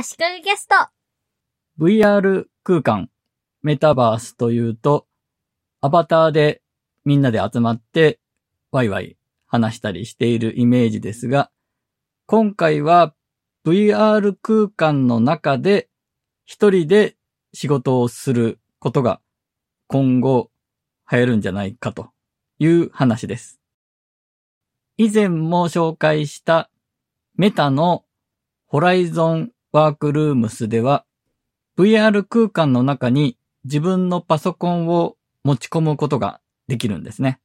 足利ゲスト。VR 空間、メタバースというと、アバターでみんなで集まってワイワイ話したりしているイメージですが、今回は VR 空間の中で一人で仕事をすることが今後流行るんじゃないかという話です。以前も紹介したメタのホライゾンワークルームスでは VR 空間の中に自分のパソコンを持ち込むことができるんですね。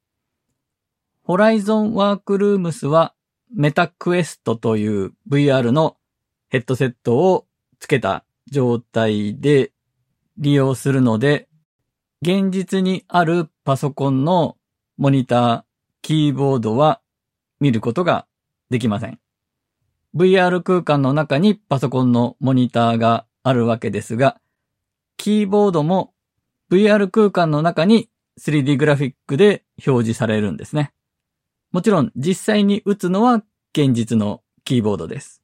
ホライゾンワークルームスはメタクエストという VR のヘッドセットをつけた状態で利用するので、現実にあるパソコンのモニター、キーボードは見ることができません。VR 空間の中にパソコンのモニターがあるわけですが、キーボードも VR 空間の中に 3D グラフィックで表示されるんですね。もちろん実際に打つのは現実のキーボードです。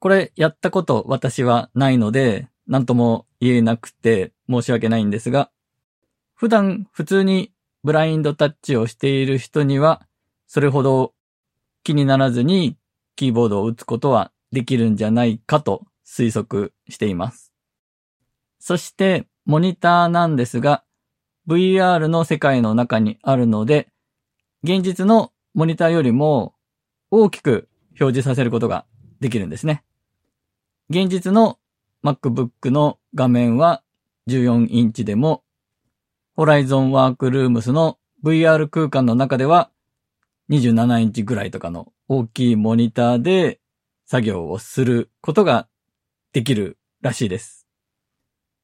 これやったこと私はないので何とも言えなくて申し訳ないんですが、普段普通にブラインドタッチをしている人にはそれほど気にならずにキーボードを打つことはできるんじゃないかと推測しています。そして、モニターなんですが、VR の世界の中にあるので、現実のモニターよりも大きく表示させることができるんですね。現実の MacBook の画面は14インチでも、Horizon Workrooms の VR 空間の中では27インチぐらいとかの大きいモニターで作業をすることができるらしいです。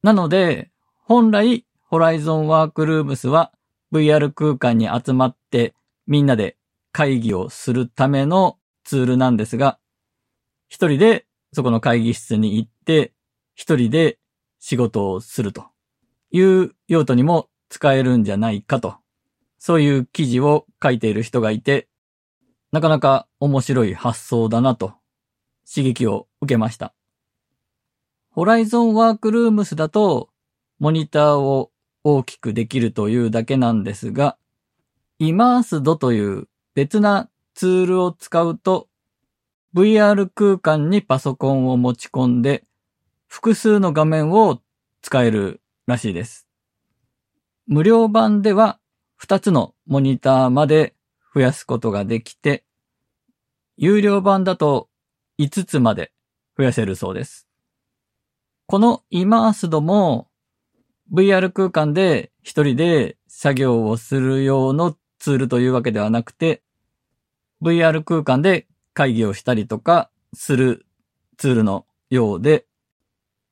なので、本来、Horizon Workrooms は VR 空間に集まってみんなで会議をするためのツールなんですが、一人でそこの会議室に行って、一人で仕事をするという用途にも使えるんじゃないかと、そういう記事を書いている人がいて、なかなか面白い発想だなと刺激を受けました。ホライゾンワークルームスだと、モニターを大きくできるというだけなんですが、イマースドという別なツールを使うと、VR 空間にパソコンを持ち込んで、複数の画面を使えるらしいです。無料版では2つのモニターまで増やすことができて、有料版だと5つまで増やせるそうです。このイマースドも VR 空間で一人で作業をする用のツールというわけではなくて VR 空間で会議をしたりとかするツールのようで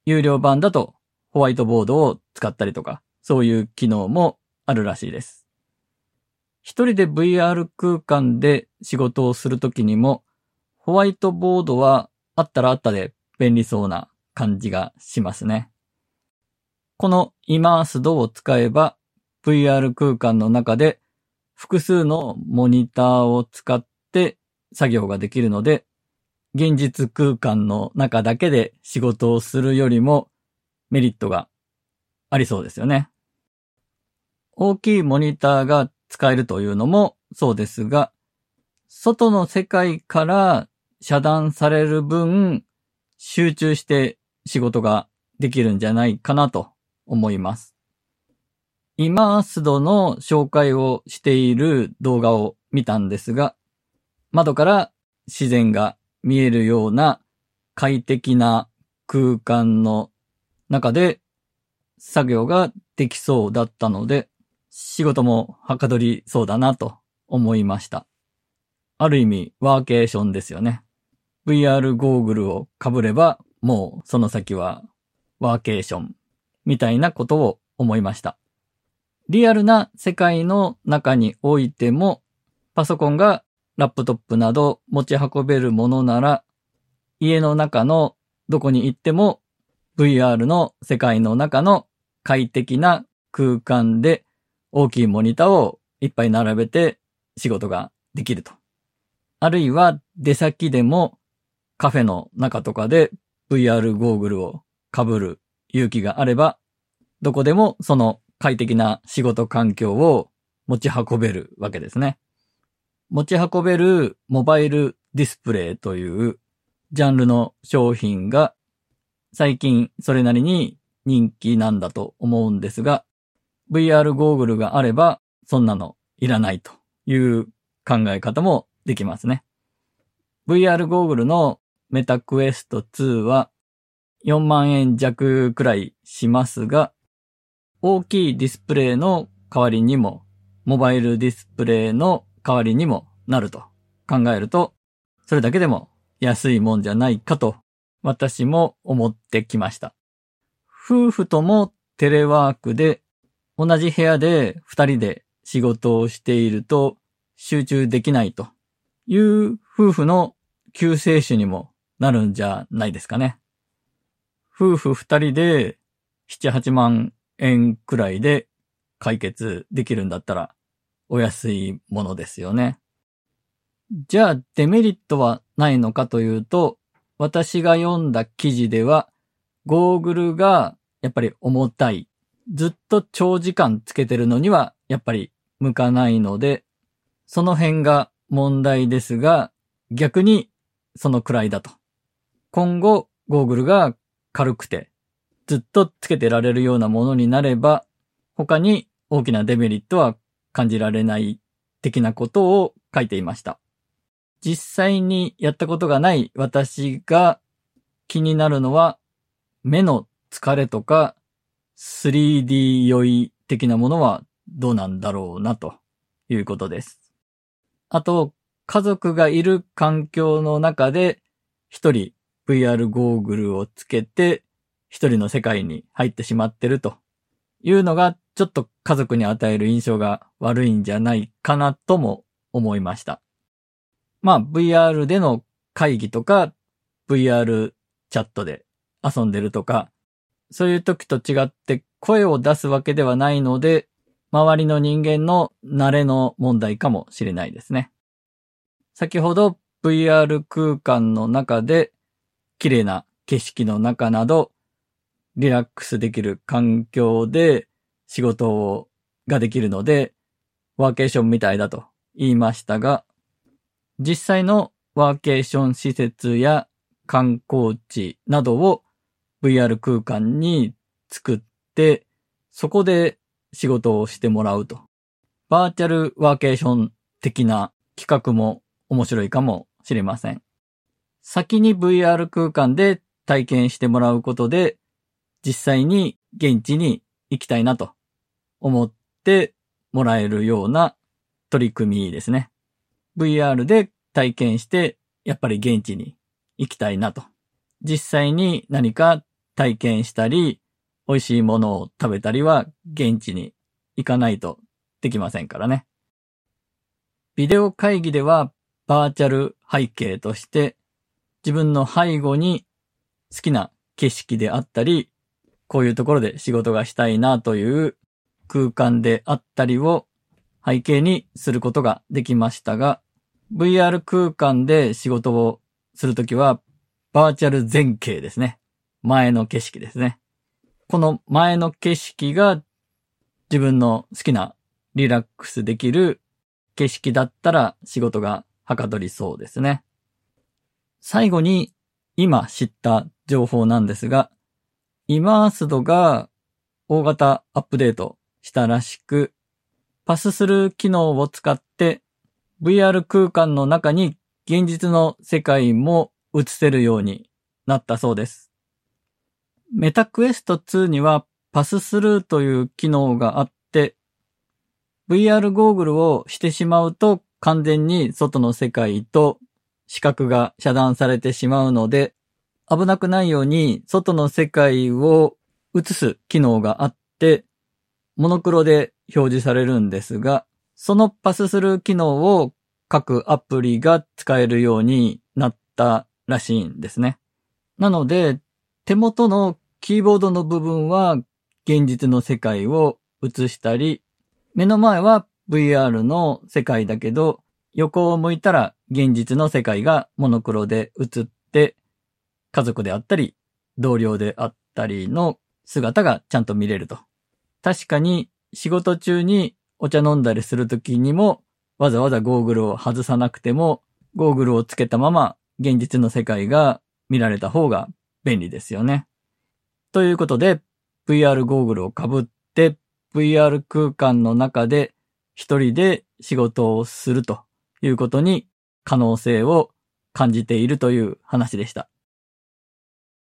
有料版だとホワイトボードを使ったりとかそういう機能もあるらしいです。一人で VR 空間で仕事をするときにもホワイトボードはあったらあったで便利そうな感じがしますね。このイマースドを使えば VR 空間の中で複数のモニターを使って作業ができるので、現実空間の中だけで仕事をするよりもメリットがありそうですよね。大きいモニターが使えるというのもそうですが、外の世界から遮断される分、集中して仕事ができるんじゃないかなと思います。イマースドの紹介をしている動画を見たんですが、窓から自然が見えるような快適な空間の中で作業ができそうだったので、仕事もはかどりそうだなと思いました。ある意味ワーケーションですよね。VR ゴーグルを被ればもうその先はワーケーションみたいなことを思いました。リアルな世界の中においてもパソコンがラップトップなど持ち運べるものなら家の中のどこに行っても VR の世界の中の快適な空間で大きいモニターをいっぱい並べて仕事ができると。あるいは出先でもカフェの中とかで VR ゴーグルを被る勇気があれば、どこでもその快適な仕事環境を持ち運べるわけですね。持ち運べるモバイルディスプレイというジャンルの商品が最近それなりに人気なんだと思うんですが、VR ゴーグルがあればそんなのいらないという考え方もできますね。VR ゴーグルのメタクエスト2は4万円弱くらいしますが、大きいディスプレイの代わりにも、モバイルディスプレイの代わりにもなると考えると、それだけでも安いもんじゃないかと私も思ってきました。夫婦ともテレワークで同じ部屋で二人で仕事をしていると集中できないという夫婦の救世主にもなるんじゃないですかね。夫婦二人で七八万円くらいで解決できるんだったらお安いものですよね。じゃあデメリットはないのかというと、私が読んだ記事では、ゴーグルがやっぱり重たい。ずっと長時間つけてるのにはやっぱり向かないので、その辺が問題ですが、逆にそのくらいだと。今後、ゴーグルが軽くて、ずっとつけてられるようなものになれば、他に大きなデメリットは感じられない的なことを書いていました。実際にやったことがない私が気になるのは、目の疲れとか 3D 酔い的なものはどうなんだろうなということです。あと、家族がいる環境の中で一人 VR ゴーグルをつけて一人の世界に入ってしまってるというのがちょっと家族に与える印象が悪いんじゃないかなとも思いました。まあ VR での会議とか VR チャットで遊んでるとか、そういう時と違って声を出すわけではないので、周りの人間の慣れの問題かもしれないですね。先ほど VR 空間の中で綺麗な景色の中などリラックスできる環境で仕事をができるのでワーケーションみたいだと言いましたが、実際のワーケーション施設や観光地などを VR 空間に作って、そこで仕事をしてもらうと。バーチャルワーケーション的な企画も面白いかもしれません。先に VR 空間で体験してもらうことで、実際に現地に行きたいなと思ってもらえるような取り組みですね。VR で体験して、やっぱり現地に行きたいなと。実際に何か体験したり、美味しいものを食べたりは現地に行かないとできませんからね。ビデオ会議ではバーチャル背景として自分の背後に好きな景色であったり、こういうところで仕事がしたいなという空間であったりを背景にすることができましたが、VR 空間で仕事をするときは、バーチャル前景ですね。前の景色ですね。この前の景色が自分の好きなリラックスできる景色だったら仕事がはかどりそうですね。最後に今知った情報なんですが、イマースドが大型アップデートしたらしく、パスする機能を使って VR 空間の中に現実の世界も映せるようになったそうです。メタクエスト2にはパススルーという機能があって、VR ゴーグルをしてしまうと完全に外の世界と視覚が遮断されてしまうので、危なくないように外の世界を映す機能があって、モノクロで表示されるんですが、そのパスする機能を各アプリが使えるようになったらしいんですね。なので、手元のキーボードの部分は現実の世界を映したり、目の前は VR の世界だけど、横を向いたら現実の世界がモノクロで映って、家族であったり、同僚であったりの姿がちゃんと見れると。確かに仕事中にお茶飲んだりするときにもわざわざゴーグルを外さなくてもゴーグルをつけたまま現実の世界が見られた方が便利ですよね。ということで VR ゴーグルをかぶって VR 空間の中で一人で仕事をするということに可能性を感じているという話でした。